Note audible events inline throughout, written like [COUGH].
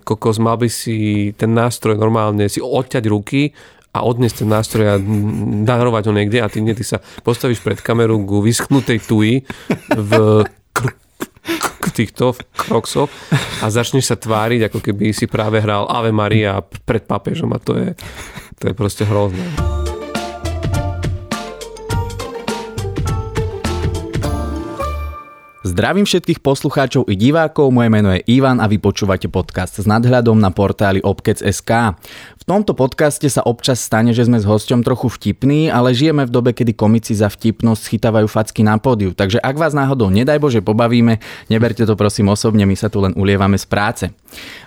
kokos, mal by si ten nástroj normálne si odťať ruky a odniesť ten nástroj a darovať ho niekde a ty, ty sa postavíš pred kameru ku vyschnutej tuji v kr- k týchto kroksoch a začneš sa tváriť, ako keby si práve hral Ave Maria pred papežom a to je, to je proste hrozné. Zdravím všetkých poslucháčov i divákov, moje meno je Ivan a vy počúvate podcast s nadhľadom na portáli Obkec.sk. V tomto podcaste sa občas stane, že sme s hosťom trochu vtipní, ale žijeme v dobe, kedy komici za vtipnosť schytávajú facky na pódiu, takže ak vás náhodou nedaj Bože pobavíme, neberte to prosím osobne, my sa tu len ulievame z práce.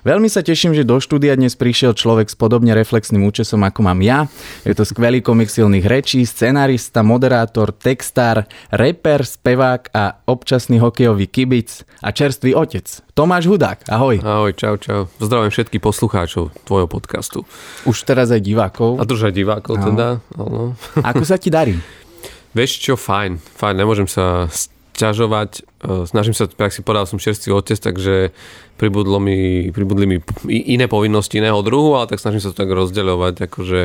Veľmi sa teším, že do štúdia dnes prišiel človek s podobne reflexným účesom ako mám ja. Je to skvelý komik silných rečí, scenarista, moderátor, textár, reper, spevák a občasný hokejový kibic a čerstvý otec. Tomáš Hudák, ahoj. Ahoj, čau, čau. Zdravím všetkých poslucháčov tvojho podcastu. Už teraz aj divákov. A už aj divákov no. teda. Áno. Ako sa ti darí? Vieš čo, fajn, fajn, nemôžem sa sťažovať. E, snažím sa, ak si povedal, som čerstvý otec, takže pribudlo mi, pribudli mi iné povinnosti iného druhu, ale tak snažím sa to tak rozdeľovať, akože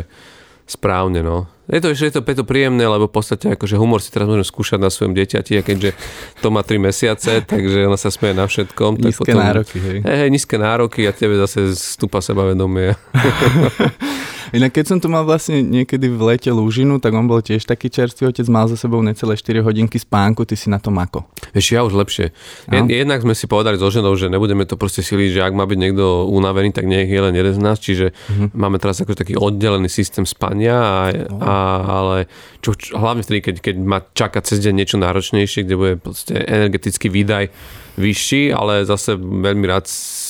správne, no. Je to, je to, je to príjemné, lebo v podstate akože humor si teraz môžem skúšať na svojom dieťati a keďže to má 3 mesiace, [LAUGHS] takže ona sa smeje na všetkom. Nízke tak potom, nároky. Hej, hej, nízke nároky a tebe zase stúpa sebavedomie. [LAUGHS] Inak keď som tu mal vlastne niekedy v lete Lúžinu, tak on bol tiež taký čerstvý otec, mal za sebou necelé 4 hodinky spánku, ty si na tom ako? Vieš, ja už lepšie. No. Jednak sme si povedali so ženou, že nebudeme to proste siliť, že ak má byť niekto unavený, tak nech je len jeden z nás, čiže uh-huh. máme teraz ako taký oddelený systém spania, a, no. a, ale čo, čo, hlavne vtedy, keď, keď ma čaká cez deň niečo náročnejšie, kde bude proste energetický výdaj vyšší, ale zase veľmi rád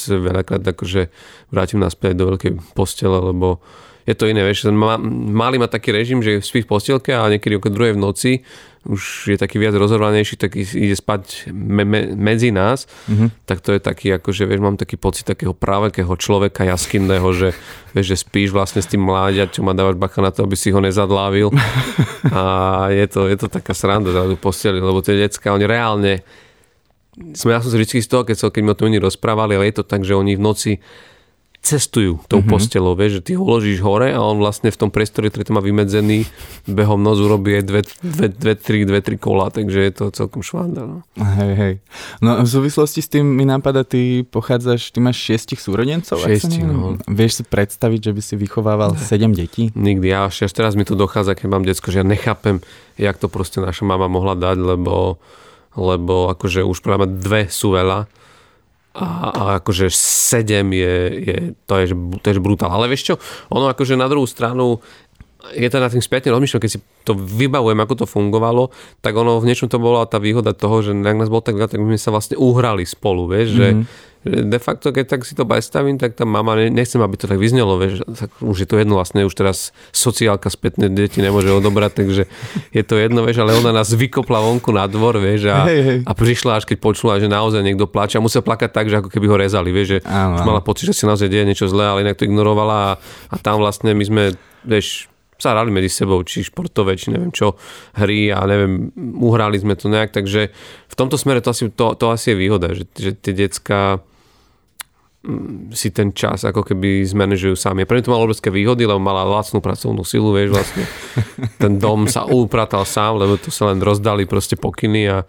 veľakrát akože vrátim naspäť do veľkej postele, lebo je to iné, vieš, mali ma taký režim, že spí v postielke a niekedy okolo druhej v noci už je taký viac rozhodovanejší, tak ide spať me, me, medzi nás, mm-hmm. tak to je taký, akože vieš, mám taký pocit takého pravekého človeka jaskinného, že vieš, že spíš vlastne s tým čo ma dávaš bacha na to, aby si ho nezadlávil [LAUGHS] a je to, je to taká sranda zrazu posteli, lebo tie decka, oni reálne ja som si vždy z toho, keď, keď mi o tom oni rozprávali, ale je to tak, že oni v noci cestujú tou mm-hmm. postelou, vieš, že ty ho uložíš hore a on vlastne v tom priestore, ktorý to má vymedzený, behom nozu robí dve, dve, dve, tri, dve, tri kola, takže je to celkom švanda. No. Hej, hej. No v súvislosti s tým mi napadá, ty pochádzaš, ty máš šiestich súrodencov? Šiestich, no. Vieš si predstaviť, že by si vychovával ne. sedem detí? Nikdy, ja až teraz mi to dochádza, keď mám decko, že ja nechápem, jak to proste naša mama mohla dať, lebo lebo akože už práve dve sú veľa a, a akože 7 je, je, to je, to je brutál. Ale vieš čo, ono akože na druhú stranu je to na tým spätne rozmýšľam, keď si to vybavujem, ako to fungovalo, tak ono v niečom to bola tá výhoda toho, že ak nás bol tak tak my sme sa vlastne uhrali spolu, vieš, mm-hmm. že de facto, keď tak si to predstavím, tak tá mama, nechcem, aby to tak vyznelo, vieš, tak už je to jedno vlastne, už teraz sociálka spätne deti nemôže odobrať, takže je to jedno, vieš, ale ona nás vykopla vonku na dvor, vieš, a, hej, hej. a prišla až keď počula, že naozaj niekto plače a musela plakať tak, že ako keby ho rezali, vieš, že už mala pocit, že si naozaj deje niečo zlé, ale inak to ignorovala a, a tam vlastne my sme, vieš, sa hrali medzi sebou, či športové, či neviem čo, hry a neviem, uhrali sme to nejak, takže v tomto smere to asi, to, to asi je výhoda, že, že tie decka si ten čas ako keby zmanéžujú sami. Pre mňa to malo obrovské výhody, lebo mala lacnú pracovnú silu, vieš, vlastne [LAUGHS] ten dom sa upratal sám, lebo tu sa len rozdali proste pokyny a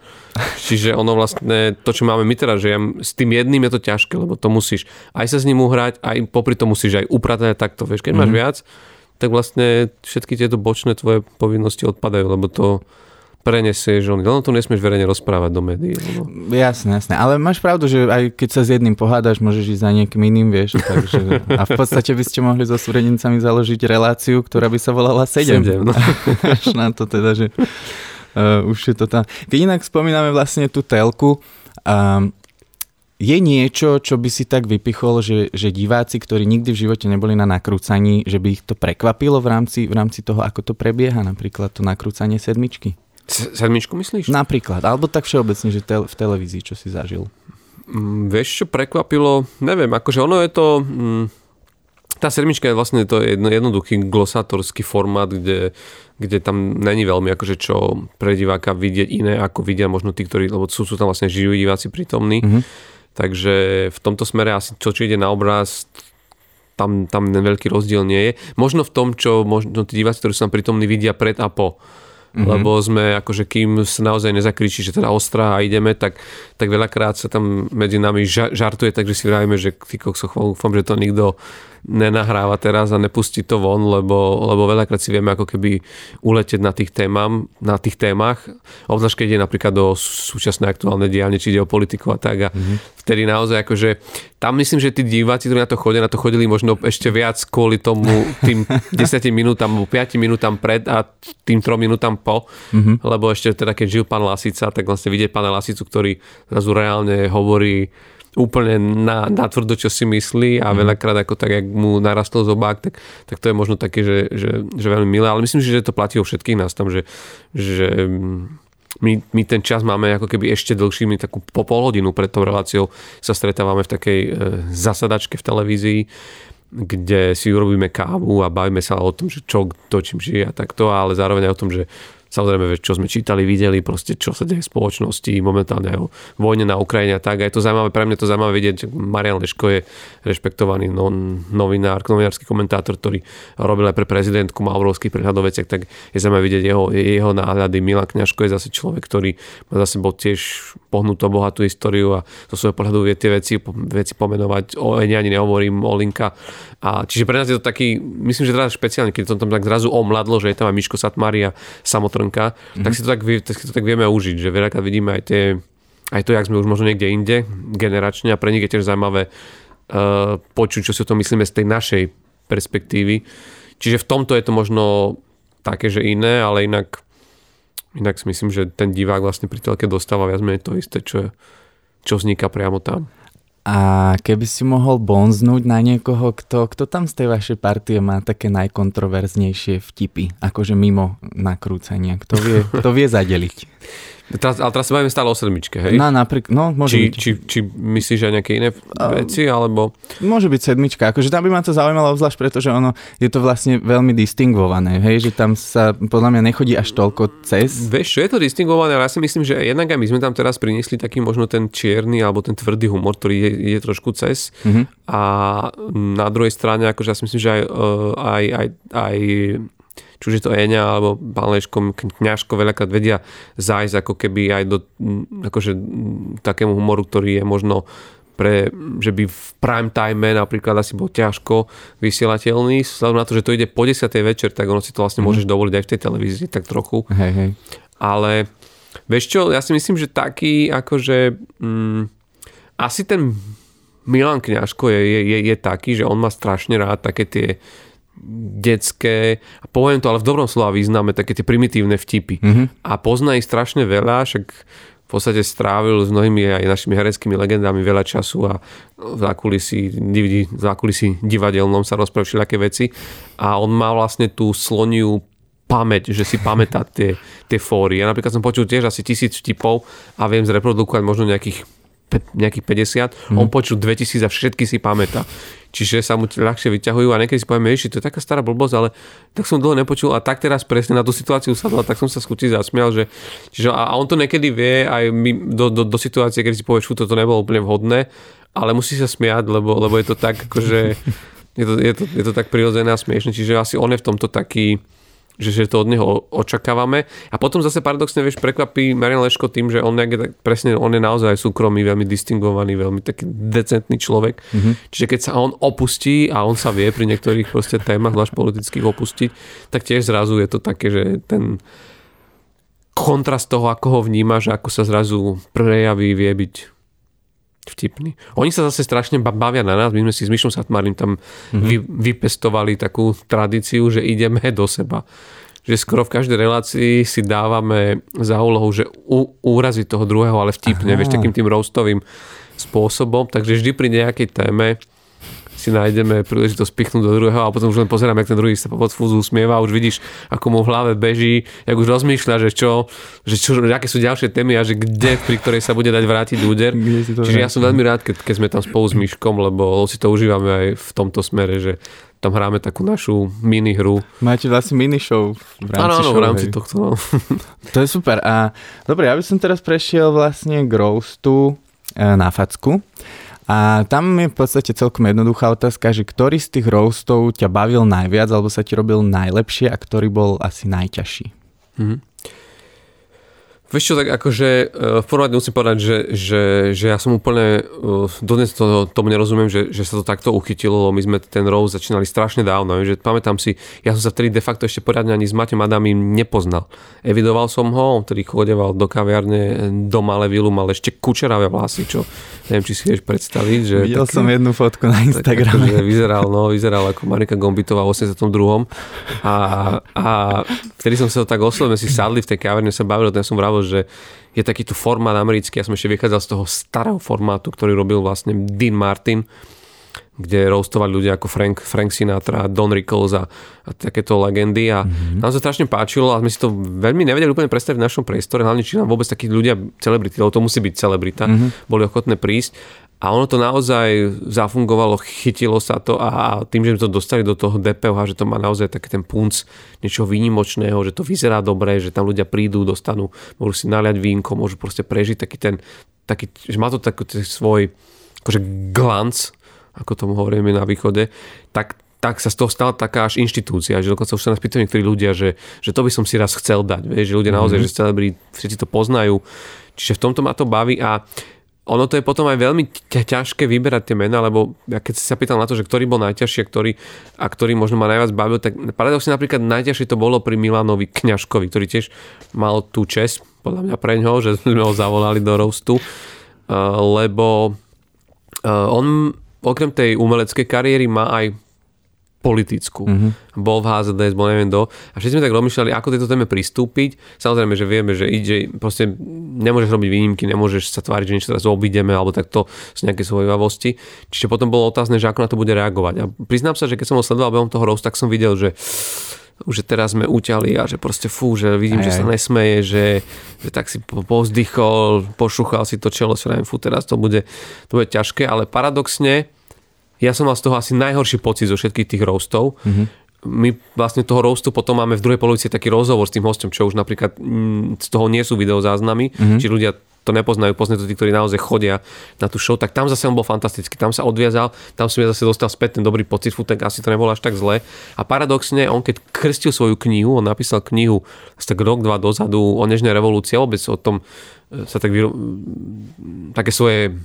čiže ono vlastne, to čo máme my teraz, že ja, s tým jedným je to ťažké, lebo to musíš aj sa s ním uhrať, aj popri to musíš aj upratať takto, vieš, keď mm-hmm. máš viac, tak vlastne všetky tieto bočné tvoje povinnosti odpadajú, lebo to prenesieš, on, len to nesmieš verejne rozprávať do médií. No. Jasné, jasné. Ale máš pravdu, že aj keď sa s jedným pohádaš, môžeš ísť za niekým iným, vieš. Takže, [LAUGHS] a v podstate by ste mohli so súredencami založiť reláciu, ktorá by sa volala 7. 7 no. [LAUGHS] Až na to teda, že uh, už je to tam. Keď inak spomíname vlastne tú telku, um, je niečo, čo by si tak vypichol, že, že diváci, ktorí nikdy v živote neboli na nakrúcaní, že by ich to prekvapilo v rámci, v rámci toho, ako to prebieha, napríklad to nakrúcanie sedmičky? Sedmičku myslíš? Napríklad, alebo tak všeobecne, že te- v televízii, čo si zažil. Mm, vieš, čo prekvapilo? Neviem, akože ono je to... Mm, tá sedmička je vlastne to jedno, jednoduchý glosátorský formát, kde, kde tam není veľmi akože čo pre diváka vidieť iné, ako vidia možno tí, ktorí, lebo sú, sú tam vlastne živí diváci prítomní. Mm-hmm. Takže v tomto smere asi čo, čo ide na obraz, tam, tam ten veľký rozdiel nie je. Možno v tom, čo možno tí diváci, ktorí sú tam prítomní, vidia pred a po. Mm-hmm. Lebo sme, akože kým sa naozaj nezakričí, že teda ostrá a ideme, tak, tak veľakrát sa tam medzi nami žartuje, takže si vravíme, že ty kokso, dúfam, že to nikto nenahráva teraz a nepustí to von, lebo, lebo veľakrát si vieme ako keby uletieť na tých, témam, na tých témach, obzvlášť keď ide napríklad do súčasné aktuálne diálne, či ide o politiku a tak a mm-hmm. vtedy naozaj akože tam myslím, že tí diváci, ktorí na to chodia, na to chodili možno ešte viac kvôli tomu tým [LAUGHS] 10 minútam, 5 minútam pred a tým 3 minútam po, mm-hmm. lebo ešte teda keď žil pán Lasica, tak vlastne vidieť pána Lasicu, ktorý zrazu reálne hovorí úplne na, na tvrdo, čo si myslí a mm. veľakrát ako tak, jak mu narastol zobák, tak, tak to je možno také, že, že, že veľmi milé. Ale myslím, že to platí o všetkých nás tam, že, že my, my ten čas máme ako keby ešte dlhší, my takú po pol hodinu pred tou reláciou sa stretávame v takej e, zasadačke v televízii, kde si urobíme kávu a bavíme sa o tom, že čo, to čím žije a takto, ale zároveň aj o tom, že Samozrejme, čo sme čítali, videli, proste čo sa deje v spoločnosti, momentálne aj o vojne na Ukrajine a tak. A je to zaujímavé, pre mňa to zaujímavé vidieť, Marian Leško je rešpektovaný non, novinár, novinársky komentátor, ktorý robil aj pre prezidentku, má obrovský prehľad o veciach, tak je zaujímavé vidieť jeho, jeho náhľady. Milan Kňažko je zase človek, ktorý má za sebou tiež pohnutú bohatú históriu a zo svojho pohľadu vie tie veci, veci pomenovať. O Eni ani nehovorím, o Linka. A čiže pre nás je to taký, myslím, že teraz špeciálne, keď to tam tak zrazu omladlo, že je tam aj Miško Satmaria, samotný Trnka, mm-hmm. tak, si to tak, tak si to tak vieme užiť, že veľakrát vidíme aj tie aj to, jak sme už možno niekde inde generačne a pre nich je tiež zaujímavé uh, počuť, čo si o tom myslíme z tej našej perspektívy. Čiže v tomto je to možno také, že iné, ale inak, inak si myslím, že ten divák vlastne pri telke dostáva viac menej to isté, čo, je, čo vzniká priamo tam. A keby si mohol bonznúť na niekoho, kto, kto tam z tej vašej partie má také najkontroverznejšie vtipy, akože mimo nakrúcania, kto vie, kto vie [LAUGHS] zadeliť? Teraz, ale teraz sa bavíme stále o sedmičke, hej? No, napríklad, no, môže či, byť. Či, či myslíš aj nejaké iné veci, alebo... Môže byť sedmička, akože tam by ma to zaujímalo obzvlášť, pretože ono je to vlastne veľmi distingované, hej, že tam sa podľa mňa nechodí až toľko cez. Vieš, je to distingované, ale ja si myslím, že jednak aj my sme tam teraz priniesli taký možno ten čierny alebo ten tvrdý humor, ktorý je, je trošku cez. Mm-hmm. A na druhej strane, akože ja si myslím, že aj, e, aj, aj, aj či už je to Eňa alebo pán Leško, kňažko veľakrát vedia zájsť ako keby aj do akože, takému humoru, ktorý je možno pre, že by v prime time napríklad asi bol ťažko vysielateľný, vzhľadom na to, že to ide po 10. večer, tak ono si to vlastne mm. môžeš dovoliť aj v tej televízii, tak trochu. Hej, hej. Ale vieš čo, ja si myslím, že taký akože mm, asi ten Milan Kňažko je, je, je taký, že on má strašne rád také tie detské, a poviem to ale v dobrom slova význame, také tie primitívne vtipy. Mm-hmm. A pozná ich strašne veľa, však v podstate strávil s mnohými aj našimi hereckými legendami veľa času a v zákulisí, v zákulisí divadelnom sa rozprávali všelijaké veci a on má vlastne tú sloniu pamäť, že si pamätá tie, tie fóry. Ja napríklad som počul tiež asi tisíc vtipov a viem zreprodukovať možno nejakých nejakých 50, mm. on počul 2000 a všetky si pamätá. Čiže sa mu ľahšie vyťahujú a niekedy si povieme, že to je taká stará blbosť, ale tak som dlho nepočul a tak teraz presne na tú situáciu sadol tak som sa skutí zasmial, že, čiže a on to niekedy vie aj my, do, do, do situácie, keď si povieš, toto nebolo úplne vhodné, ale musí sa smiať, lebo, lebo je to tak, akože [LAUGHS] je to, je, to, je to tak prirodzené a smiešne, čiže asi on je v tomto taký, že, že to od neho očakávame. A potom zase paradoxne, vieš, prekvapí Marian Leško tým, že on je tak, presne, on je naozaj súkromný, veľmi distingovaný, veľmi taký decentný človek. Mm-hmm. Čiže keď sa on opustí a on sa vie pri niektorých proste témach, zvlášť politických opustiť, tak tiež zrazu je to také, že ten kontrast toho, ako ho vnímaš, ako sa zrazu prejaví, vie byť vtipný. Oni sa zase strašne bavia na nás. My sme si s Myšom Satmarim tam mm-hmm. vy, vypestovali takú tradíciu, že ideme do seba. Že skoro v každej relácii si dávame za úlohu, že úraziť toho druhého, ale vtipne, Aha. vieš, takým tým roastovým spôsobom. Takže vždy pri nejakej téme si nájdeme príležitosť pichnúť do druhého a potom už len pozerám, jak ten druhý sa pod fúzu usmieva už vidíš, ako mu v hlave beží, jak už rozmýšľa, že čo, že čo, aké sú ďalšie témy a že kde, pri ktorej sa bude dať vrátiť úder. Čiže ja som veľmi rád, keď, keď sme tam spolu s Myškom, lebo si to užívame aj v tomto smere, že tam hráme takú našu mini hru. Máte vlastne mini show v rámci Áno, áno, v rámci hej. tohto. No. To je super. A dobre, ja by som teraz prešiel vlastne k roastu na facku. A tam je v podstate celkom jednoduchá otázka, že ktorý z tých roastov ťa bavil najviac, alebo sa ti robil najlepšie a ktorý bol asi najťažší? Mm-hmm. Vieš čo, tak akože e, v prvom musím povedať, že, že, že ja som úplne, e, dodnes to, tomu nerozumiem, že, že sa to takto uchytilo, my sme ten Rose začínali strašne dávno, že pamätám si, ja som sa vtedy de facto ešte poriadne ani s Maťom Adami nepoznal. Evidoval som ho, on vtedy chodeval do kaviarne, do Malevilu, mal ešte kučeravé vlasy, čo neviem, či si vieš predstaviť. Že Videl tak, som jednu fotku na Instagrame. Tak, akože vyzeral, no, vyzeral ako Marika Gombitová v 82. A, a vtedy som sa to tak oslovil, si sadli v tej kaviarne, sa bavili, ten som vravil, že je takýto formát americký, ja som ešte vychádzal z toho starého formátu, ktorý robil vlastne Dean Martin, kde roastovali ľudia ako Frank, Frank Sinatra, Don Rickles a, a takéto legendy a mm-hmm. nám sa strašne páčilo a sme si to veľmi nevedeli úplne predstaviť v našom priestore, hlavne či nám vôbec takí ľudia, celebrity, lebo to musí byť celebrita, mm-hmm. boli ochotné prísť a ono to naozaj zafungovalo, chytilo sa to a tým, že sme to dostali do toho DPH, že to má naozaj taký ten punc niečoho výnimočného, že to vyzerá dobre, že tam ľudia prídu, dostanú, môžu si naliať vínko, môžu proste prežiť taký ten, taký, že má to taký svoj akože glanc, ako tomu hovoríme na východe, tak, tak sa z toho stala taká až inštitúcia, že dokonca už sa nás pýtajú niektorí ľudia, že, že to by som si raz chcel dať, vieš, že ľudia mm-hmm. naozaj, že celebrí, všetci to poznajú, čiže v tomto ma to baví a ono to je potom aj veľmi ťažké vyberať tie mená, lebo ja keď si sa pýtal na to, že ktorý bol najťažší a ktorý, a ktorý možno ma najviac bavil, tak paradoxne napríklad najťažšie to bolo pri Milanovi Kňažkovi, ktorý tiež mal tú čest, podľa mňa pre ňoho, že sme ho zavolali do roastu, uh, lebo uh, on okrem tej umeleckej kariéry má aj politickú. Mm-hmm. Bol v HZDS, bol neviem do. A všetci sme tak rozmýšľali, ako tejto téme pristúpiť. Samozrejme, že vieme, že ide, proste nemôžeš robiť výnimky, nemôžeš sa tváriť, že niečo teraz obídeme, alebo takto sú nejaké svojivavosti. Čiže potom bolo otázne, že ako na to bude reagovať. A priznám sa, že keď som ho sledoval behom toho roast, tak som videl, že že teraz sme uťali a že proste fú, že vidím, aj, že sa nesmeje, že, že tak si povzdychol, pošúchal si to čelo, že fú, teraz to bude, to bude ťažké, ale paradoxne ja som mal z toho asi najhorší pocit zo všetkých tých roastov. Mm-hmm. My vlastne toho roastu potom máme v druhej polovici taký rozhovor s tým hostom, čo už napríklad mm, z toho nie sú videozáznamy, mm-hmm. či ľudia to nepoznajú, poznajú to tí, ktorí naozaj chodia na tú show, tak tam zase on bol fantastický, tam sa odviazal, tam som ja zase dostal späť ten dobrý pocit, fú, tak asi to nebolo až tak zle. A paradoxne, on keď krstil svoju knihu, on napísal knihu tak rok, dva dozadu o Nežnej revolúcii, vôbec o tom e, sa tak vyro... také svoje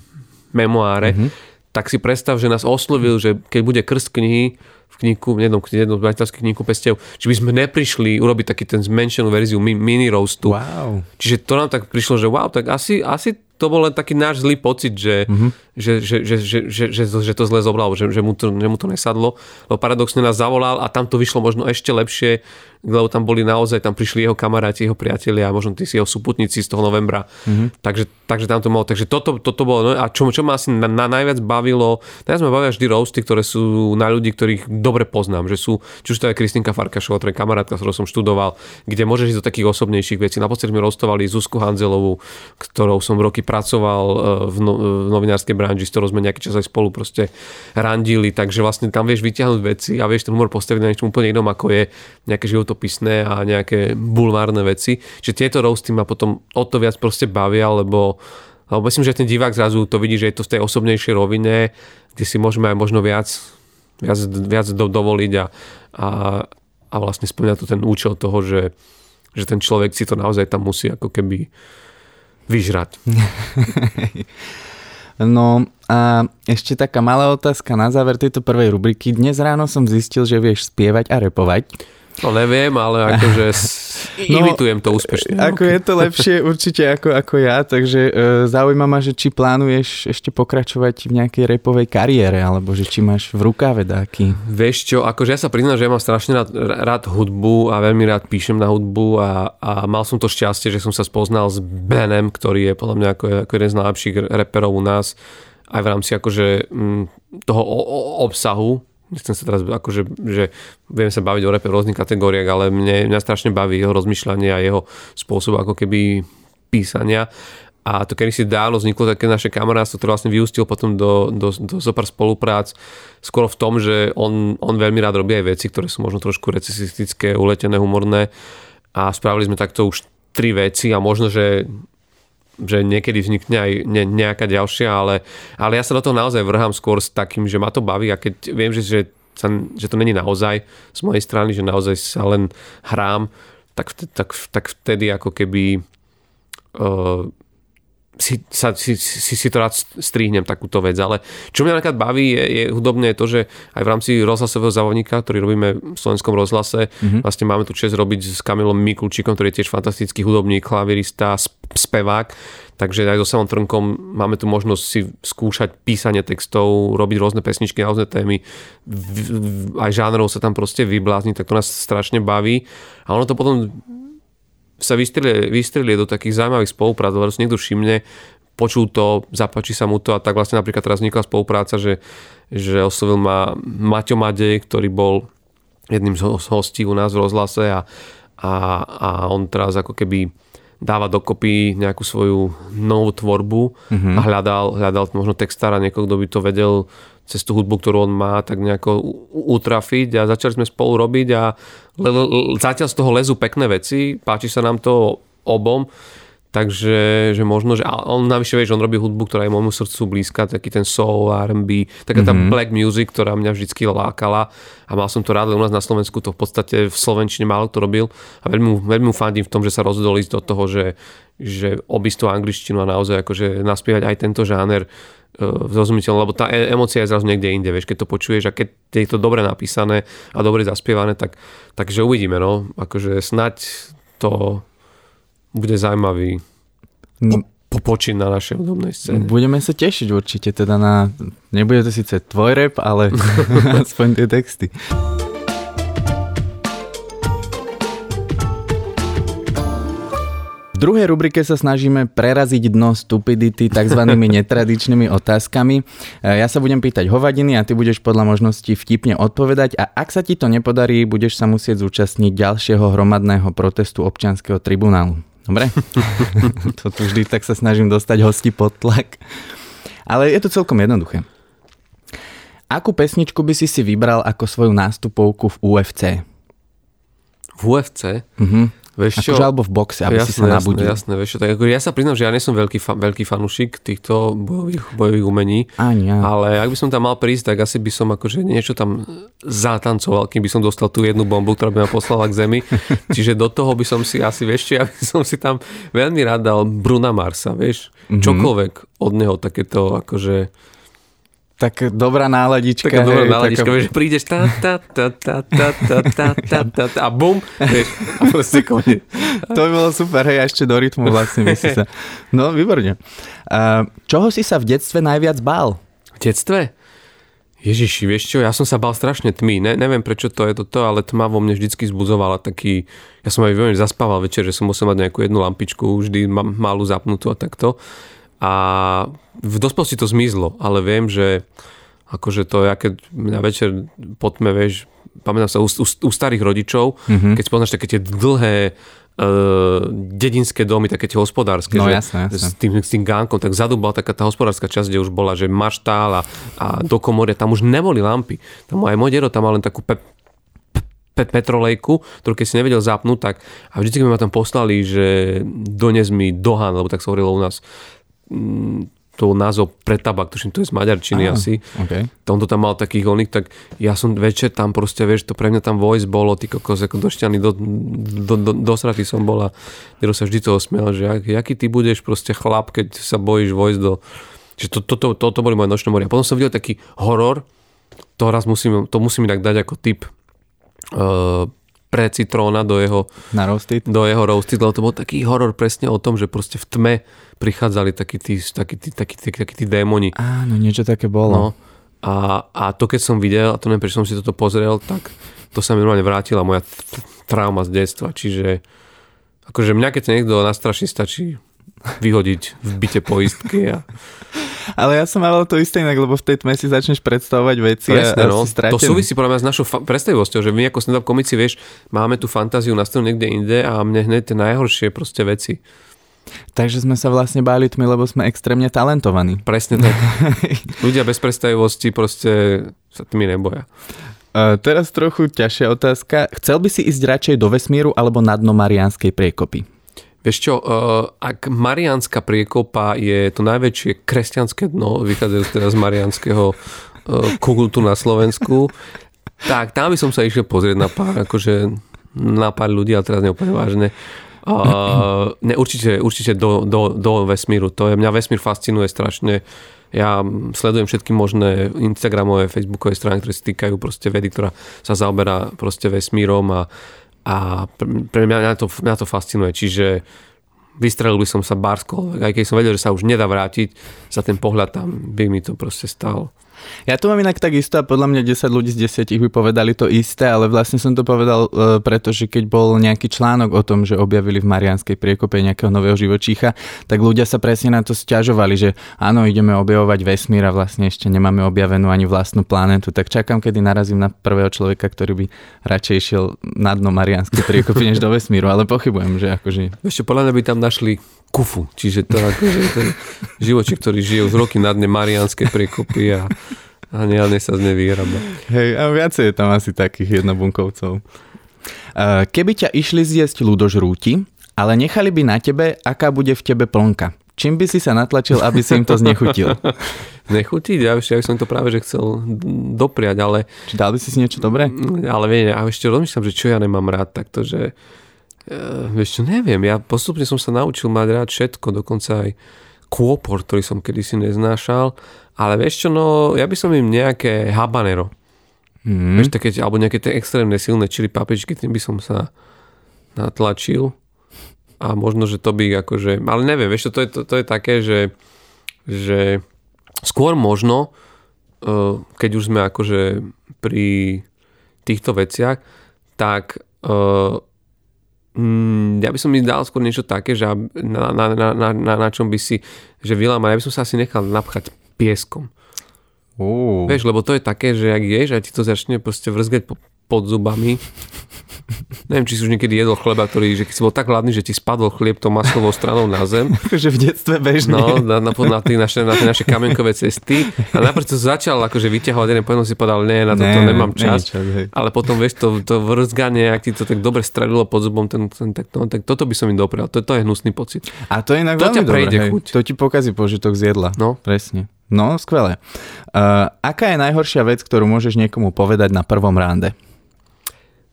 memoáre, mm-hmm tak si predstav, že nás oslovil, že keď bude krst knihy, v knihu, v jednom, jednom majiteľských knihu pestev, či by sme neprišli urobiť taký ten zmenšenú verziu mini roastu. Wow. Čiže to nám tak prišlo, že wow, tak asi, asi to bol len taký náš zlý pocit, že, mm-hmm. že, že, že, že, že, že, že to zle zobral, že, že, mu to, že mu to nesadlo. Lebo paradoxne nás zavolal a tam to vyšlo možno ešte lepšie, lebo tam boli naozaj, tam prišli jeho kamaráti, jeho priatelia a možno tí si jeho súputníci z toho novembra. Mm-hmm. Takže, takže tam to bolo. Takže toto, toto bolo. No a čo, čo ma asi na, na najviac bavilo, najviac ma bavia vždy roasty, ktoré sú na ľudí, ktorých dobre poznám. Že sú, či už to je Kristinka Farkašová, to je kamarátka, ktorou som študoval, kde môžeš ísť do takých osobnejších vecí. Naposledy sme roastovali Zuzku Hanzelovú, ktorou som roky pracoval e, v, no, v novinárskej branži, s ktorou sme nejaký čas aj spolu proste randili. Takže vlastne tam vieš vyťahnuť veci a vieš ten humor postaviť na niečom úplne inom, ako je nejaké život životopisné a nejaké bulvárne veci. Čiže tieto roasty ma potom o to viac proste bavia, lebo, lebo myslím, že ten divák zrazu to vidí, že je to z tej osobnejšej rovine, kde si môžeme aj možno viac, viac, viac do, dovoliť a, a, a vlastne splňa to ten účel toho, že, že ten človek si to naozaj tam musí ako keby vyžrať. [LAUGHS] No a ešte taká malá otázka na záver tejto prvej rubriky. Dnes ráno som zistil, že vieš spievať a repovať. No neviem, ale akože [LAUGHS] no, imitujem to úspešne. Ako je to lepšie určite ako, ako ja, takže e, zaujíma ma, že či plánuješ ešte pokračovať v nejakej repovej kariére, alebo že či máš v rukáve dáky. Vieš čo, akože ja sa priznám, že ja mám strašne rád, rád hudbu a veľmi rád píšem na hudbu a, a mal som to šťastie, že som sa spoznal s Benem, ktorý je podľa mňa ako, ako jeden z najlepších reperov u nás aj v rámci akože m, mm, toho o, o, obsahu, nechcem sa teraz akože, že viem sa baviť o repe v rôznych kategóriách, ale mne, mňa strašne baví jeho rozmýšľanie a jeho spôsob ako keby písania. A to kedy si dávno vzniklo také naše kamarátstvo, ktoré vlastne vyústil potom do, do, do zopár spoluprác, skoro v tom, že on, on veľmi rád robí aj veci, ktoré sú možno trošku recesistické, uletené, humorné a spravili sme takto už tri veci a možno, že že niekedy vznikne aj ne, nejaká ďalšia, ale, ale ja sa do toho naozaj vrhám skôr s takým, že ma to baví a keď viem, že, že, sa, že to není naozaj z mojej strany, že naozaj sa len hrám, tak, tak, tak vtedy ako keby uh, si, sa, si, si, si to rád strihnem takúto vec, ale čo mňa napríklad baví je, je hudobne to, že aj v rámci rozhlasového závodníka, ktorý robíme v slovenskom rozhlase, mm-hmm. vlastne máme tu čest robiť s Kamilom Mikulčíkom, ktorý je tiež fantastický hudobník, klavirista, spevák, takže aj so Samom Trnkom máme tu možnosť si skúšať písanie textov, robiť rôzne pesničky na rôzne témy, aj žánrov sa tam proste vyblázniť, tak to nás strašne baví. A ono to potom sa vystrelie, vystrelie do takých zaujímavých spoluprác, lebo si niekto všimne, počul to, zapáči sa mu to a tak vlastne napríklad teraz vznikla spolupráca, že, že oslovil ma Maťo Madej, ktorý bol jedným z hostí u nás v rozhlase a, a, a on teraz ako keby dáva dokopy nejakú svoju novú tvorbu mm-hmm. a hľadal, hľadal možno textára, niekoho, kto by to vedel cez tú hudbu, ktorú on má, tak nejako utrafiť a začali sme spolu robiť a zatiaľ z toho lezú pekné veci, páči sa nám to obom, takže že možno, že on navyše vie, že on robí hudbu, ktorá je môjmu srdcu blízka, taký ten soul, R&B, taká tá mm-hmm. black music, ktorá mňa vždycky lákala. A mal som to rád, u nás na Slovensku to v podstate v Slovenčine málo to robil. A veľmi, veľmi fandím v tom, že sa rozhodol ísť do toho, že, že obísť tú angličtinu a naozaj akože naspievať aj tento žáner zrozumiteľné, lebo tá e- emocia je zrazu niekde inde, vieš, keď to počuješ a keď je to dobre napísané a dobre zaspievané, tak, takže uvidíme, no, akože snať to bude zaujímavý po, po počin na našej hudobnej scéne. Budeme sa tešiť určite teda na, nebude to síce tvoj rap, ale [LAUGHS] aspoň tie texty. V druhej rubrike sa snažíme preraziť dno stupidity tzv. [LAUGHS] netradičnými otázkami. E, ja sa budem pýtať hovadiny a ty budeš podľa možností vtipne odpovedať a ak sa ti to nepodarí, budeš sa musieť zúčastniť ďalšieho hromadného protestu občianského tribunálu. Dobre? [LAUGHS] to tu vždy tak sa snažím dostať hosti pod tlak. Ale je to celkom jednoduché. Akú pesničku by si si vybral ako svoju nástupovku v UFC? V UFC? Mhm. Vieš čo? Akože alebo v boxe, aby jasné, si sa nabudil. Jasné, jasné, vieš čo, tak ako ja sa priznám, že ja nie som veľký, fa, veľký fanúšik týchto bojových, bojových umení, Ani ja. ale ak by som tam mal prísť, tak asi by som akože niečo tam zatancoval, kým by som dostal tú jednu bombu, ktorá by ma poslala k zemi. [LAUGHS] Čiže do toho by som si asi, vieš čo, ja by som si tam veľmi rád dal Bruna Marsa, vieš, mm-hmm. čokoľvek od neho takéto akože tak dobrá náladička. Taká dobrá hej, náladička, taká... vieš, prídeš ta, ta, ta, ta, ta, ta, ta, ta, ta, ta, a bum, vieš, a proste koniec. To by bolo super, hej, a ešte do rytmu vlastne si sa... No, výborne. Uh, čoho si sa v detstve najviac bál? V detstve? Ježiši, vieš čo, ja som sa bál strašne tmy. Ne, neviem prečo to je toto, ale tma vo mne vždycky zbudzovala taký... Ja som aj veľmi zaspával večer, že som musel mať nejakú jednu lampičku, vždy malú zapnutú a takto. A v dospelosti to zmizlo, ale viem, že akože to ja keď na večer po tme, vieš, pamätám sa u, u, u starých rodičov, mm-hmm. keď spoznáš také tie dlhé uh, dedinské domy, také tie hospodárske, no, že jasne, jasne. S, tým, s tým gánkom, tak zadu bola taká tá hospodárska časť, kde už bola, že maštál a, a do komory, tam už neboli lampy. Tam aj môj dedo tam mal len takú pe, pe, petrolejku, ktorú keď si nevedel zapnúť, tak a vždycky mi ma tam poslali, že dones mi dohan, lebo tak sa hovorilo u nás to názov pre tabak, tuším, to je z maďarčiny Aha, asi. Okay. On to tam mal takých oných, tak ja som večer tam proste, vieš, to pre mňa tam voice bolo, ty kokos, ako došťaný, do, do, do, dosratý som bol a Dero sa vždy toho smiel, že jak, jaký ty budeš proste chlap, keď sa bojíš voice do... Že to, to, to, to, to boli moje nočné moria. Potom som videl taký horor, to raz musím, to musím inak dať ako tip uh, pre citróna do jeho, Na roasted. do jeho roasted, lebo to bol taký horor presne o tom, že proste v tme prichádzali takí tí, takí tí, takí tí, takí tí démoni. Áno, niečo také bolo. No, a, a to keď som videl, a to neviem, prečo som si toto pozrel, tak to sa mi normálne vrátila moja trauma z detstva. Čiže akože mňa keď sa niekto nastraší, stačí vyhodiť v byte poistky. A... Ale ja som mal to isté inak, lebo v tej tme si začneš predstavovať veci Presne, a, no. To súvisí podľa mňa s našou fa- predstavivosťou, že my ako stand-up komici, vieš, máme tú fantáziu nastavenú niekde inde a mne hneď tie najhoršie proste veci. Takže sme sa vlastne báli tmy, lebo sme extrémne talentovaní. Presne tak. [LAUGHS] Ľudia bez predstavivosti proste sa tmy neboja. Uh, teraz trochu ťažšia otázka. Chcel by si ísť radšej do vesmíru alebo na dno Marianskej priekopy? Vieš čo, uh, ak Mariánska priekopa je to najväčšie kresťanské dno, vychádzajú teda z Mariánskeho uh, kultu na Slovensku, tak tam by som sa išiel pozrieť na pár, akože na pár ľudí, ale teraz neúplne vážne. Uh, ne, určite, určite do, do, do vesmíru. To je, mňa vesmír fascinuje strašne. Ja sledujem všetky možné Instagramové, Facebookové strany, ktoré sa týkajú proste vedy, ktorá sa zaoberá proste vesmírom a a pre mňa, mňa, to, mňa to fascinuje. Čiže vystrelil by som sa barsko, aj keď som vedel, že sa už nedá vrátiť, za ten pohľad tam by mi to proste stalo. Ja to mám inak takisto a podľa mňa 10 ľudí z 10 by povedali to isté, ale vlastne som to povedal, e, pretože keď bol nejaký článok o tom, že objavili v Marianskej priekope nejakého nového živočícha, tak ľudia sa presne na to stiažovali, že áno, ideme objavovať vesmír a vlastne ešte nemáme objavenú ani vlastnú planetu. Tak čakám, kedy narazím na prvého človeka, ktorý by radšej išiel na dno Marianskej priekopy než do vesmíru, ale pochybujem, že akože... Ešte podľa by tam našli kufu, čiže to akože ten živočí, ktorý žije už roky na dne Marianskej priekopy a a neadne sa z nej vyrába. Hej, a viacej je tam asi takých jednobunkovcov. Keby ťa išli zjesť ľudožrúti, ale nechali by na tebe, aká bude v tebe plnka. Čím by si sa natlačil, aby si im to znechutil? [LAUGHS] Nechutiť? Ja, ešte, ja som to práve že chcel dopriať, ale... Či dal by si si niečo dobré? Ale viem, ja ešte rozmýšľam, že čo ja nemám rád, takto, že... Uh, vieš čo, neviem, ja postupne som sa naučil mať rád všetko, dokonca aj kôpor, ktorý som kedysi neznášal, ale vieš čo, no ja by som im nejaké habanero, mm. vieš, také, alebo nejaké tie extrémne silné čili papričky, tým by som sa natlačil. A možno, že to by akože, ale neviem, vieš čo, to je, to, to je také, že, že skôr možno, uh, keď už sme akože pri týchto veciach, tak uh, Mm, ja by som mi dal skôr niečo také, že na, na, na, na, na, na čom by si, že vylámať, ja by som sa asi nechal napchať pieskom. Uh. Vieš, lebo to je také, že ak ješ a ti to začne proste vrzgať po, pod zubami, [LAUGHS] Neviem, či si už niekedy jedol chleba, ktorý, že keď si bol tak hladný, že ti spadol chlieb to maslovou stranou na zem. [LAUGHS] Akože v detstve bežne. No, na, na, na, tie naše, na tie naše kamienkové cesty. A najprv to začal akože vyťahovať jeden, potom si povedal, nie, na to ne, nemám čas. čas Ale potom, vieš, to, to vrzganie, ak ti to tak dobre stredilo pod zubom, ten, ten, tak, no, tak toto by som im doprial. To, to je hnusný pocit. A to je inak to veľmi dobré, chuť. To ti pokazí požitok z jedla. No. Presne. No, skvelé. Uh, aká je najhoršia vec, ktorú môžeš niekomu povedať na prvom rande?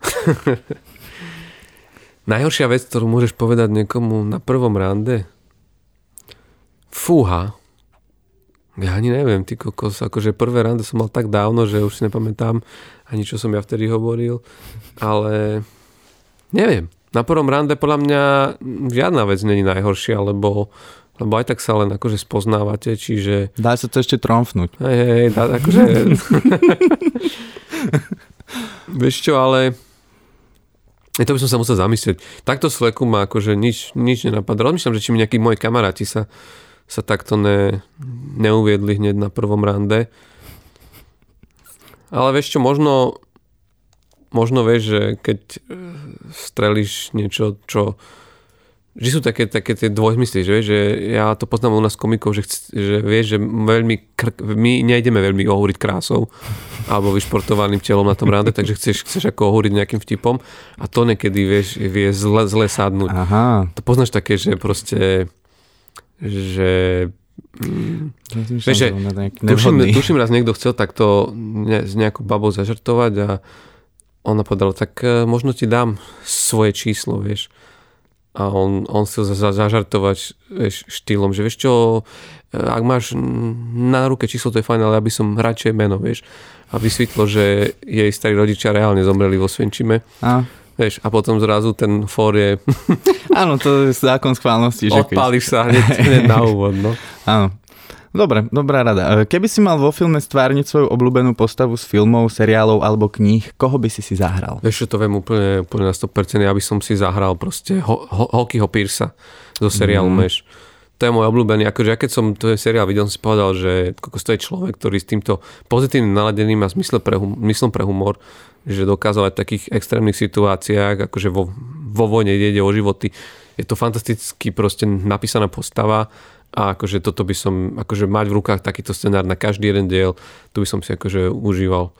[LAUGHS] Najhoršia vec, ktorú môžeš povedať niekomu na prvom rande? Fúha. Ja ani neviem, ty kokos, akože prvé rande som mal tak dávno, že už si nepamätám ani čo som ja vtedy hovoril, ale neviem. Na prvom rande podľa mňa žiadna vec není najhoršia, lebo, lebo aj tak sa len akože spoznávate, čiže... Dá sa to ešte tromfnúť. Hej, hej, dá, akože... [LAUGHS] Vieš čo, ale to by som sa musel zamyslieť. Takto z fleku ma akože nič, nič nenapadá. Rozmýšľam, že či mi nejakí moji kamaráti sa, sa takto ne, neuviedli hneď na prvom rande. Ale vieš čo, možno, možno vieš, že keď e, strelíš niečo, čo že sú také, také tie dvojzmysly, že, že ja to poznám u nás komikov, že, chc, že vieš, že veľmi, my nejdeme veľmi ohúriť krásou [LAUGHS] alebo vyšportovaným telom na tom rande, takže chceš, chceš ako ohúriť nejakým vtipom a to niekedy vieš, vie zle, zle sadnúť. Aha. To poznáš také, že proste že Mm, vieš, že tuším, tuším raz niekto chcel takto ne, s nejakou babou zažartovať a ona povedala, tak e, možno ti dám svoje číslo, vieš a on, on chcel za, zažartovať vieš, štýlom, že vieš čo, e, ak máš na ruke číslo, to je fajn, ale ja by som radšej meno, vieš. A vysvetlo, že jej starí rodičia reálne zomreli vo Svenčime. A. Vieš, a potom zrazu ten fór je... Áno, to je zákon schválnosti. Že Odpáliš keď... sa hneď, hneď na úvod, no. Áno. Dobre, dobrá rada. E, keby si mal vo filme stvárniť svoju obľúbenú postavu z filmov, seriálov alebo kníh, koho by si si zahral? Vieš, to viem úplne, úplne na 100%. Ja by som si zahral proste ho, ho, Hokyho Pearsa zo seriálu mm. Meš. To je môj obľúbený. Akože ja keď som ten seriál videl, som si povedal, že to je človek, ktorý s týmto pozitívnym naladením a zmyslom pre, hum, myslom pre humor, že dokázal aj v takých extrémnych situáciách, akože vo, vo vojne ide o životy. Je to fantasticky proste napísaná postava a akože toto by som, akože mať v rukách takýto scenár na každý jeden diel, tu by som si akože užíval.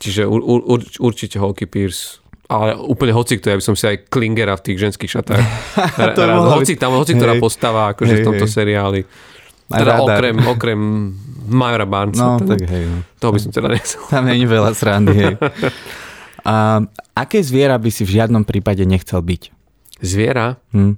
Čiže ur, ur, určite Holky Pierce ale úplne hoci kto, ja by som si aj Klingera v tých ženských šatách. [LAUGHS] To rád, hoci, tam, hoci ktorá Hej. postava akože Hej, v tomto hej. seriáli. Teda okrem, okrem Majora Barnesa. No, ten- tak hej. No. Toho by som teda nechcel. Tam není veľa srandy, hej. [LAUGHS] A aké zviera by si v žiadnom prípade nechcel byť? Zviera? Hm?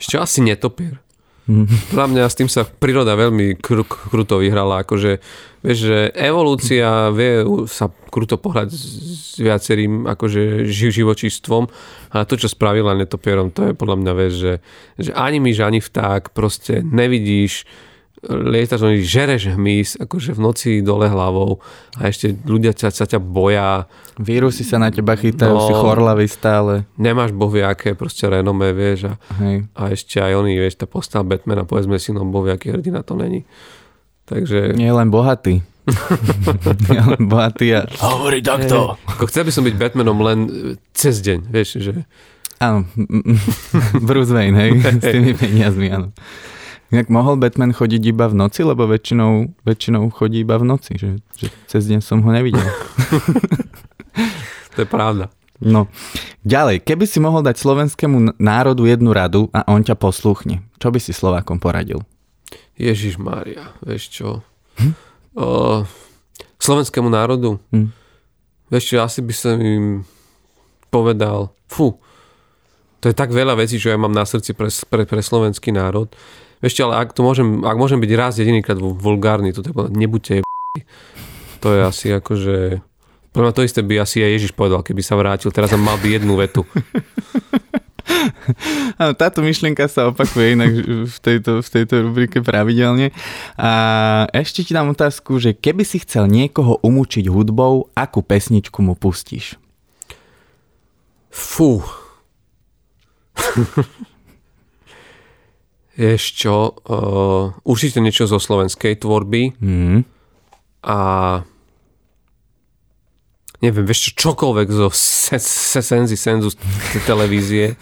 Ešte asi netopier. Hm. Podľa mňa s tým sa príroda veľmi kru, kruto vyhrala. Akože, vieš, že evolúcia vie sa kruto pohľať s viacerým akože živ, živočístvom, ale to, čo spravila netopierom, to je podľa mňa, vieš, že, že ani myš, ani vták, proste nevidíš, lietaš, len žereš hmyz, akože v noci dole hlavou a ešte ľudia ťa, sa ťa boja, Vírusy sa na teba chytajú, No. si chorlavý stále. nemáš bohvie aké proste renome, vieš, a Hej. A ešte aj oni, vieš, tá postava Batmana, povedzme si, no bol aký hrdina to není. Takže... Nie len bohatý. [LAUGHS] Nie len bohatý a... Hovorí Ako chcel by som byť Batmanom len e, cez deň, vieš, že... Áno, [LAUGHS] Bruce Wayne, hej, [LAUGHS] s tými peniazmi, áno. Inak mohol Batman chodiť iba v noci, lebo väčšinou, väčšinou chodí iba v noci, že, že cez deň som ho nevidel. [LAUGHS] To je pravda. No, ďalej, keby si mohol dať slovenskému národu jednu radu a on ťa posluchne, čo by si Slovákom poradil? Ježiš Mária, vieš čo? Hm? O, slovenskému národu? Hm. Vieš čo, asi by som im povedal, fú, to je tak veľa vecí, čo ja mám na srdci pre, pre, pre slovenský národ. Čo, ale ak, to môžem, ak môžem byť raz jedinýkrát vul- vulgárny, to povedať, nebuďte je To je asi akože... Mňa to isté by asi aj Ježiš povedal, keby sa vrátil. Teraz tam mal by jednu vetu. [LAUGHS] Áno, táto myšlienka sa opakuje inak v tejto, v tejto rubrike pravidelne. A ešte ti dám otázku, že keby si chcel niekoho umúčiť hudbou, akú pesničku mu pustíš? Fú. [LAUGHS] Vieš čo, uh, určite niečo zo slovenskej tvorby Hmm. a neviem, vieš čo, čokoľvek zo se, se, senzi, senzu televízie,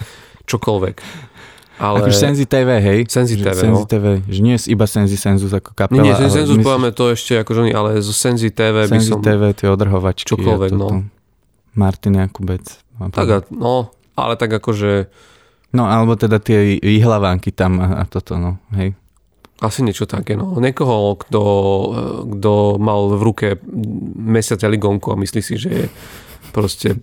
čokoľvek. Ale... Akože Senzi TV, hej? Senzi TV, Senzi no. TV, že nie je iba Senzi Senzus ako kapela. Nie, nie, sen, ale senzus myslíš- povieme to ešte akože oni, ale zo Senzi TV by Senzi som... TV, tie odrhovačky. Čokoľvek, no. Martin Jakubec. Tak, a- no, ale tak akože No, alebo teda tie ihlavánky tam a, a toto, no, hej. Asi niečo také, no. Niekoho, kto, kto mal v ruke mesiac ligonku a myslí si, že je proste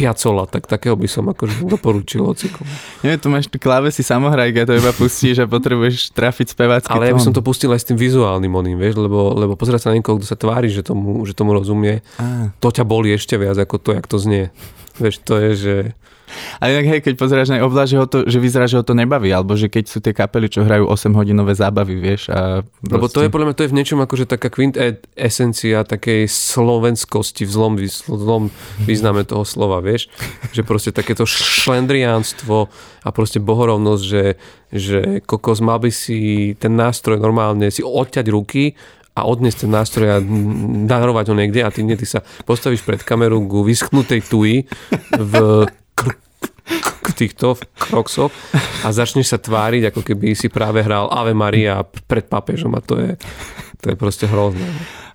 piacola, tak takého by som akože doporučil hocikom. Nie, tu máš tu klávesy samohrajka, to iba pustíš a potrebuješ trafiť spevácky Ale ja by som to pustil aj s tým vizuálnym oným, vieš, lebo, lebo pozerať sa na niekoho, kto sa tvári, že tomu, že tomu rozumie, Á. to ťa boli ešte viac ako to, jak to znie. Vieš, to je, že... A inak hej, keď pozeráš na obzvlášť, že, ho to, že vyzerá, že ho to nebaví, alebo že keď sú tie kapely, čo hrajú 8 hodinové zábavy, vieš. A Lebo to je podľa mňa to je v niečom akože taká kvint e- esencia takej slovenskosti v zlom, zlom význame toho slova, vieš? Že proste takéto šlendriánstvo a proste bohorovnosť, že, že kokos mal by si ten nástroj normálne si odťať ruky a odniesť ten nástroj a darovať ho niekde a ty, nie, ty sa postavíš pred kameru k vyschnutej tuji v kr- týchto kroksoch a začneš sa tváriť, ako keby si práve hral Ave Maria pred papežom a to je, to je proste hrozné.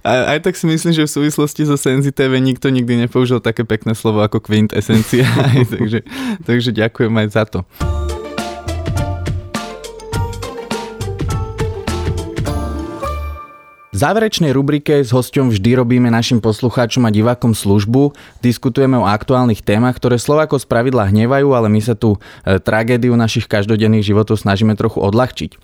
A, aj tak si myslím, že v súvislosti so Senzi TV nikto nikdy nepoužil také pekné slovo ako quintessencia, [LAUGHS] aj, takže, takže ďakujem aj za to. Záverečnej rubrike s hosťom vždy robíme našim poslucháčom a divákom službu. Diskutujeme o aktuálnych témach, ktoré Slovákov z pravidla hnevajú, ale my sa tu e, tragédiu našich každodenných životov snažíme trochu odľahčiť. E,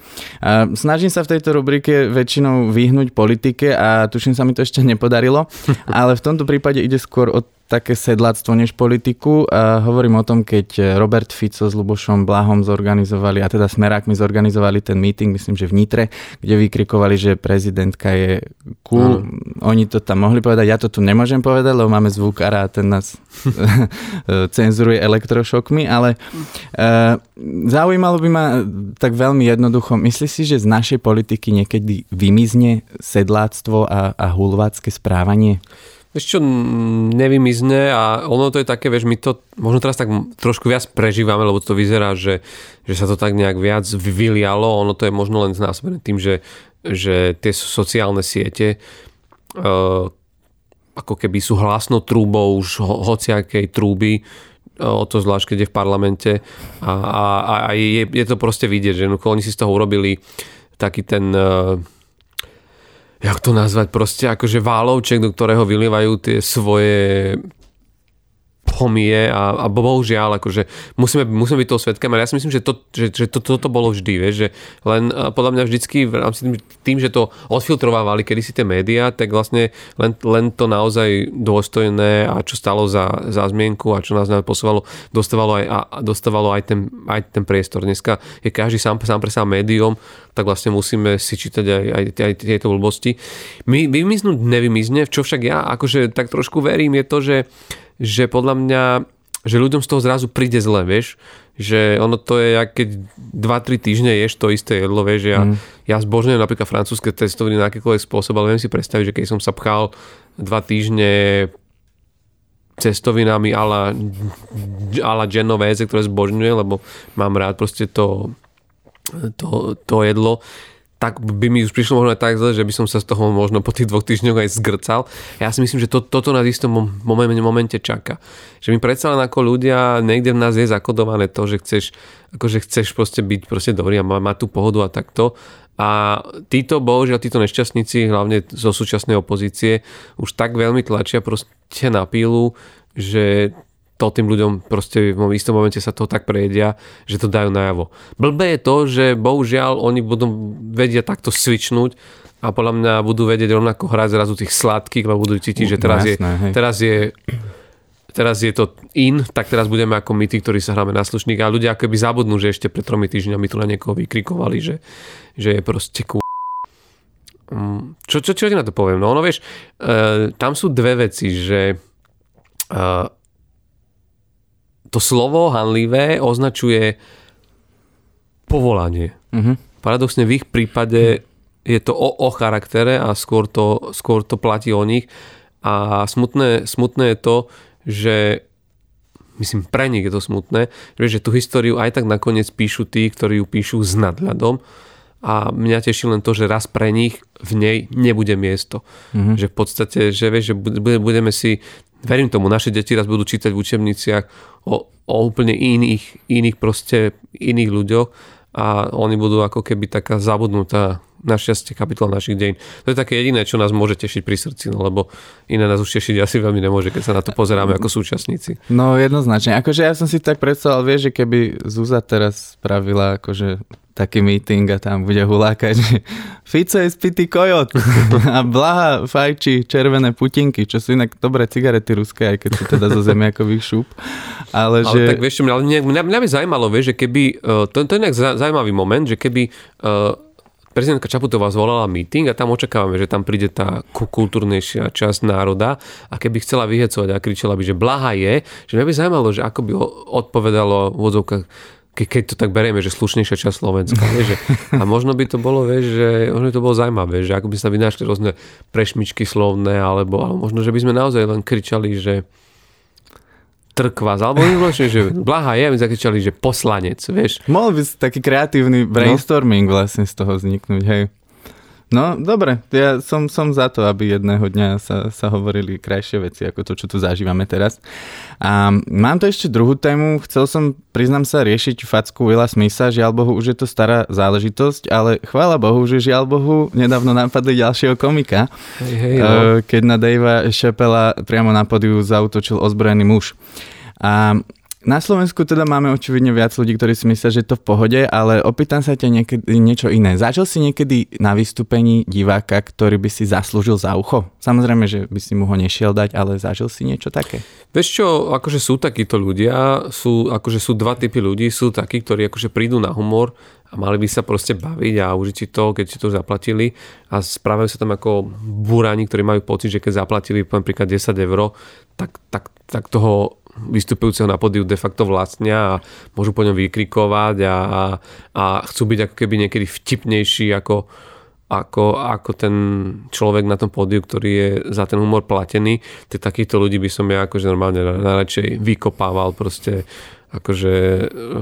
snažím sa v tejto rubrike väčšinou vyhnúť politike a tuším sa mi to ešte nepodarilo, [LAUGHS] ale v tomto prípade ide skôr o také sedláctvo než politiku. A hovorím o tom, keď Robert Fico s Lubošom Blahom zorganizovali, a teda Smerákmi zorganizovali ten meeting, myslím, že v Nitre, kde vykrikovali, že prezidentka je cool. Mm. Oni to tam mohli povedať, ja to tu nemôžem povedať, lebo máme zvukára a ten nás [LAUGHS] cenzuruje elektrošokmi, ale uh, zaujímalo by ma tak veľmi jednoducho, myslíš si, že z našej politiky niekedy vymizne sedláctvo a, a hulvácké správanie? Vieš čo, nevymizne a ono to je také, vieš, my to možno teraz tak trošku viac prežívame, lebo to vyzerá, že, že sa to tak nejak viac vylialo, ono to je možno len znásobené tým, že, že tie sociálne siete uh, ako keby sú hlasno trúbou už ho, hociakej trúby, o to zvlášť, keď je v parlamente. A, a, a je, je to proste vidieť, že no, oni si z toho urobili taký ten uh, jak to nazvať, proste akože válovček, do ktorého vylievajú tie svoje homie a, a bohužiaľ, akože musíme, musíme byť toho svetkami, ale ja si myslím, že, to, že, že to, toto bolo vždy, vieš, že len podľa mňa vždycky v rámci tým, že to odfiltrovávali kedysi tie médiá, tak vlastne len, len to naozaj dôstojné a čo stalo za, za zmienku a čo nás posúvalo, dostávalo aj, a dostávalo aj ten, aj ten priestor. Dneska je každý sám, sám pre sám médium, tak vlastne musíme si čítať aj, aj, aj tieto blbosti. My, vymiznúť nevymizne, čo však ja akože tak trošku verím je to, že že podľa mňa, že ľuďom z toho zrazu príde zle, vieš, že ono to je, keď 2-3 týždne ješ to isté jedlo, vieš, ja, mm. ja zbožňujem napríklad francúzske testoviny na akýkoľvek spôsob, ale viem si predstaviť, že keď som sa pchal 2 týždne cestovinami ala, ala Genovese, ktoré zbožňujem, lebo mám rád proste to, to, to jedlo, tak by mi už prišlo možno aj tak zle, že by som sa z toho možno po tých dvoch týždňoch aj zgrcal. Ja si myslím, že to, toto na istom momente, momente čaká. Že mi predsa len ako ľudia, niekde v nás je zakodované to, že chceš, akože chceš proste byť proste dobrý a má tú pohodu a takto. A títo, bohužiaľ, títo nešťastníci, hlavne zo súčasnej opozície, už tak veľmi tlačia proste na pílu, že to tým ľuďom proste v istom momente sa to tak prejedia, že to dajú najavo. Blbé je to, že bohužiaľ oni budú vedia takto svičnúť a podľa mňa budú vedieť rovnako hrať zrazu tých sladkých, lebo budú cítiť, že teraz, no, jasné, je, teraz je teraz je to in, tak teraz budeme ako my tí, ktorí sa hráme na slušník a ľudia ako by zabudnú, že ešte pred tromi týždňami tu na niekoho vykrikovali, že, že je proste kú... Mm, čo, čo, čo ti na to poviem? No ono vieš, e, tam sú dve veci, že e, to slovo hanlivé označuje povolanie. Uh-huh. Paradoxne v ich prípade je to o, o charaktere a skôr to, skôr to platí o nich. A smutné, smutné je to, že myslím pre nich je to smutné, že tú históriu aj tak nakoniec píšu tí, ktorí ju píšu s nadhľadom a mňa teší len to, že raz pre nich v nej nebude miesto. Mm-hmm. Že v podstate, že vieš, že budeme si verím tomu, naše deti raz budú čítať v učebniciach o, o úplne iných, iných proste, iných ľuďoch a oni budú ako keby taká zabudnutá našťastie kapitola našich dejín. To je také jediné, čo nás môže tešiť pri srdci, no lebo iné nás už tešiť asi veľmi nemôže, keď sa na to pozeráme ako súčasníci. No jednoznačne. Akože ja som si tak predstavoval, vieš, že keby Zúza teraz spravila akože taký meeting a tam bude hulákať, že Fico je spitý kojot a Blaha fajči červené putinky, čo sú inak dobré cigarety ruské, aj keď sú teda zo zemiakových šúp. Ale, ale že... tak vieš, mňa, mňa, mňa by zaujímalo, vieš, že keby, uh, to, to je inak zaujímavý moment, že keby uh, prezidentka Čaputová zvolala meeting a tam očakávame, že tam príde tá kultúrnejšia časť národa a keby chcela vyhecovať a kričala by, že blaha je, že mňa by zaujímalo, že ako by odpovedalo v odzovkách ke, keď to tak berieme, že slušnejšia časť Slovenska. Vieš, že, a možno by to bolo, vieš, že možno by to bolo zaujímavé, že ako by sa vynášli rôzne prešmičky slovné, alebo, alebo možno, že by sme naozaj len kričali, že trkvaz, alebo vlastne, že blaha je, my zakričali, že poslanec, vieš. Mohol by taký kreatívny brainstorming no? vlastne z toho vzniknúť, hej. No, dobre, ja som, som za to, aby jedného dňa sa, sa hovorili krajšie veci, ako to, čo tu zažívame teraz. A mám tu ešte druhú tému, chcel som, priznám sa, riešiť facku Willa Smitha, žiaľ Bohu, už je to stará záležitosť, ale chvála Bohu, že žiaľ Bohu, nedávno napadli ďalšieho komika, hej, hej, no. keď na Davea Chappella priamo na podiu zautočil ozbrojený muž. A na Slovensku teda máme očividne viac ľudí, ktorí si myslia, že je to v pohode, ale opýtam sa ťa niekedy niečo iné. Zažil si niekedy na vystúpení diváka, ktorý by si zaslúžil za ucho? Samozrejme, že by si mu ho nešiel dať, ale zažil si niečo také? Vieš čo, akože sú takíto ľudia, sú, akože sú dva typy ľudí, sú takí, ktorí akože prídu na humor a mali by sa proste baviť a užiť si to, keď si to zaplatili a správajú sa tam ako búrani, ktorí majú pocit, že keď zaplatili napríklad 10 eur, tak, tak, tak toho vystupujúceho na podiu de facto vlastnia a môžu po ňom vykrikovať a, a, chcú byť ako keby niekedy vtipnejší ako, ako, ako ten človek na tom pódiu, ktorý je za ten humor platený. Te takýchto ľudí by som ja akože normálne najradšej vykopával proste akože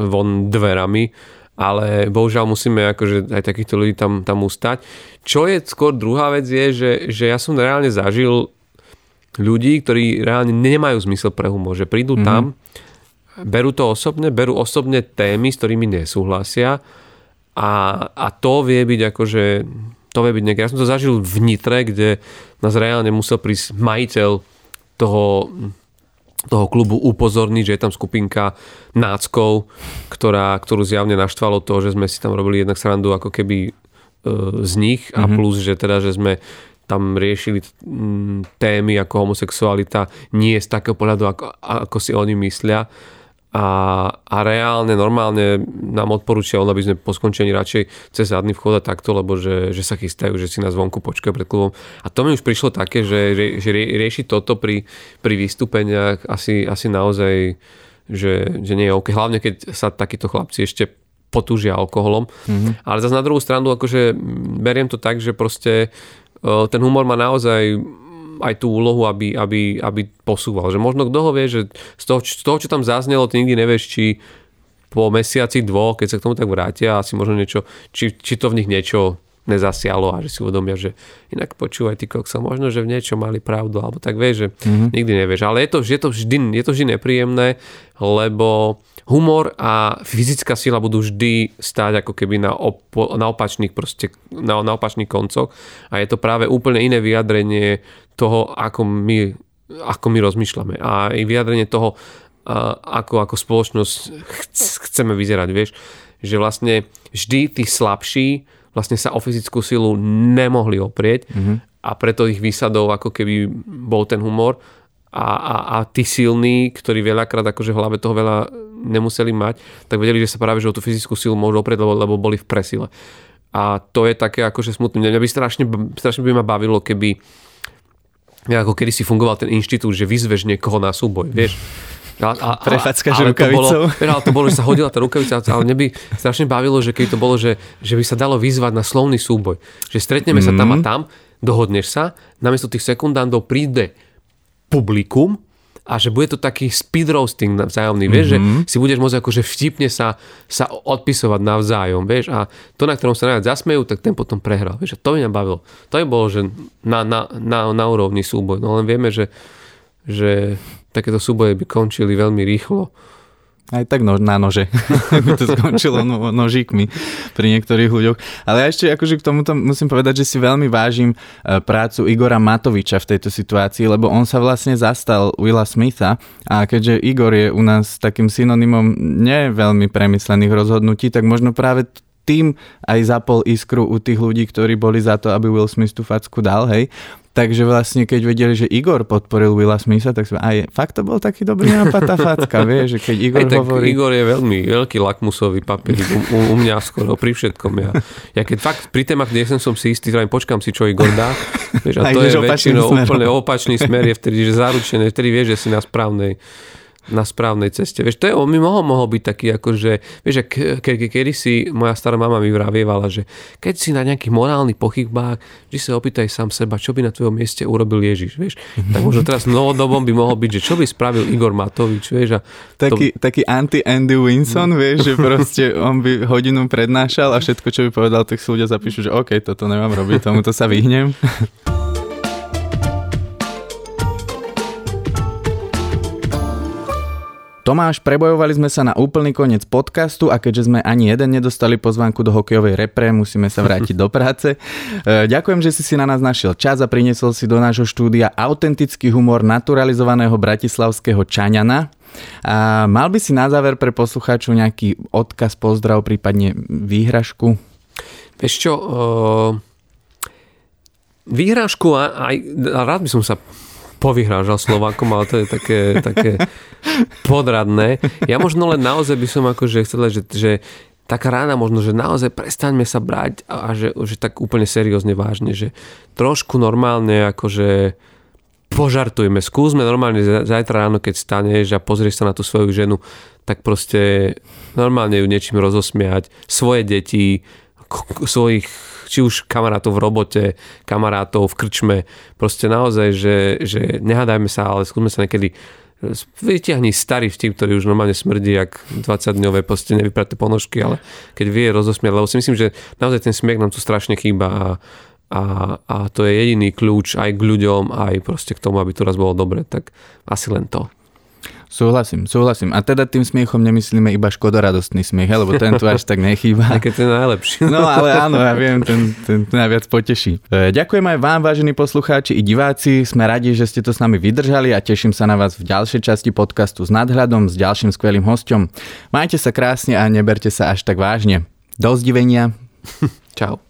von dverami ale bohužiaľ musíme akože aj takýchto ľudí tam, tam ustať. Čo je skôr druhá vec je, že, že ja som reálne zažil ľudí, ktorí reálne nemajú zmysel pre humor, že prídu mm-hmm. tam, berú to osobne, berú osobne témy, s ktorými nesúhlasia a, a to vie byť akože to vie byť nejaké. Ja som to zažil v Nitre, kde nás reálne musel prísť majiteľ toho, toho klubu upozorniť, že je tam skupinka náckov, ktorá, ktorú zjavne naštvalo to, že sme si tam robili jednak srandu ako keby e, z nich a mm-hmm. plus, že teda, že sme tam riešili témy ako homosexualita nie z takého pohľadu, ako, ako si oni myslia a, a reálne, normálne nám odporúčia, aby sme po skončení radšej cez zadný vchod a takto, lebo že, že sa chystajú, že si nás vonku počkajú pred klubom. A to mi už prišlo také, že, že riešiť toto pri, pri vystúpeniach asi, asi naozaj, že, že nie je OK. Hlavne, keď sa takíto chlapci ešte potúžia alkoholom. Mm-hmm. Ale zase na druhú stranu, akože beriem to tak, že proste ten humor má naozaj aj tú úlohu, aby, aby, aby posúval. Že možno kto ho vie, že z toho, z toho, čo tam zaznelo, ty nikdy nevieš, či po mesiaci, dvoch, keď sa k tomu tak vrátia, asi možno niečo, či, či to v nich niečo nezasialo a že si uvedomia, že inak počúvaj ty koksa, možno, že v niečo mali pravdu, alebo tak vieš, že mm-hmm. nikdy nevieš. Ale je to, je, to vždy, je to vždy nepríjemné, lebo humor a fyzická sila budú vždy stáť ako keby na, opo, na opačných proste, na, na opačných koncoch a je to práve úplne iné vyjadrenie toho, ako my, ako my rozmýšľame a i vyjadrenie toho, ako, ako spoločnosť chceme vyzerať, vieš, že vlastne vždy tí slabší vlastne sa o fyzickú silu nemohli oprieť mm-hmm. a preto ich výsadou ako keby bol ten humor a, a, a tí silní, ktorí veľakrát akože v hlave toho veľa nemuseli mať, tak vedeli, že sa práve že o tú fyzickú silu môžu oprieť, lebo, lebo boli v presile. A to je také akože smutné. Mňa by strašne, strašne by ma bavilo, keby ako kedy si fungoval ten inštitút, že vyzveš niekoho na súboj, vieš. A, a, [LAUGHS] Prefackaš rukavicou. To bolo, [LAUGHS] ale to bolo, že sa hodila tá rukavica, ale mne by strašne bavilo, že keď to bolo, že, že by sa dalo vyzvať na slovný súboj. Že stretneme mm. sa tam a mhm. tam, dohodneš sa, namiesto tých sekundandov príde publikum a že bude to taký speed roasting vzájomný, mm-hmm. vieš, že mhm. si budeš môcť akože vtipne sa, sa odpisovať navzájom, vieš, a to, na ktorom sa najviac zasmejú, tak ten potom prehral, vieš, a to by mňa bavilo. To by bolo, že na, na, na, na úrovni súboj, no len vieme, že, že takéto súboje by končili veľmi rýchlo aj tak no, na nože. [LAUGHS] by to skončilo no, nožíkmi pri niektorých ľuďoch. Ale ja ešte akože k tomuto musím povedať, že si veľmi vážim e, prácu Igora Matoviča v tejto situácii, lebo on sa vlastne zastal Willa Smitha a keďže Igor je u nás takým synonymom ne veľmi premyslených rozhodnutí, tak možno práve tým aj zapol iskru u tých ľudí, ktorí boli za to, aby Will Smith tú facku dal, hej. Takže vlastne keď vedeli, že Igor podporil Willa Smitha, tak sme, aj fakt to bol taký dobrý nápad tá facka, [LAUGHS] vie, že keď Igor aj, tak hovorí... Igor je veľmi veľký lakmusový papier u, u, u mňa skoro pri všetkom. Ja, ja keď fakt pri témach, kde som si istý, teda počkám si, čo Igor dá, vieš, a [LAUGHS] to je väčšinou úplne opačný smer, je vtedy, že zaručené, vtedy vieš, že si na správnej na správnej ceste. Vieš, to je, on mi mohol, mohol byť taký, akože, vieš, ke, ke, ke, kedy si moja stará mama mi vravievala, že keď si na nejakých morálnych pochybách, že sa opýtaj sám seba, čo by na tvojom mieste urobil Ježiš, vieš. Tak možno teraz novodobom by mohol byť, že čo by spravil Igor Matovič, vieš. A taký, to... taký anti-Andy Winson, vieš, že [LAUGHS] proste on by hodinu prednášal a všetko, čo by povedal, tak si ľudia zapíšu, že OK, toto nemám robiť, tomuto sa vyhnem. [LAUGHS] Tomáš, prebojovali sme sa na úplný koniec podcastu a keďže sme ani jeden nedostali pozvánku do hokejovej repre, musíme sa vrátiť do práce. E, ďakujem, že si si na nás našiel čas a priniesol si do nášho štúdia autentický humor naturalizovaného bratislavského Čaňana. A mal by si na záver pre poslucháčov nejaký odkaz, pozdrav, prípadne výhražku? Vieš čo, uh, výhražku aj, rád by som sa povyhrážal Slovákom, ale to je také, také podradné. Ja možno len naozaj by som akože chcel, že, že taká rána možno, že naozaj prestaňme sa brať a že, že tak úplne seriózne vážne, že trošku normálne akože požartujme, skúsme normálne zajtra ráno, keď staneš a pozrieš sa na tú svoju ženu, tak proste normálne ju niečím rozosmiať, svoje deti, svojich či už kamarátov v robote, kamarátov v krčme, proste naozaj, že, že nehádajme sa, ale skúsme sa niekedy vyťahni starý vtip, ktorý už normálne smrdí, jak 20-dňové proste nevypraté ponožky, ale keď vie rozosmiať, lebo si myslím, že naozaj ten smiech nám tu strašne chýba a, a, a to je jediný kľúč aj k ľuďom, aj proste k tomu, aby to raz bolo dobre, tak asi len to. Súhlasím, súhlasím. A teda tým smiechom nemyslíme iba škodoradostný smiech, lebo ten tu až tak nechýba. [LAUGHS] Také ten najlepší. No ale áno, ja viem, ten, ten, ten najviac poteší. E, ďakujem aj vám, vážení poslucháči i diváci. Sme radi, že ste to s nami vydržali a teším sa na vás v ďalšej časti podcastu s nadhľadom s ďalším skvelým hostom. Majte sa krásne a neberte sa až tak vážne. Do zdivenia. [LAUGHS] Čau.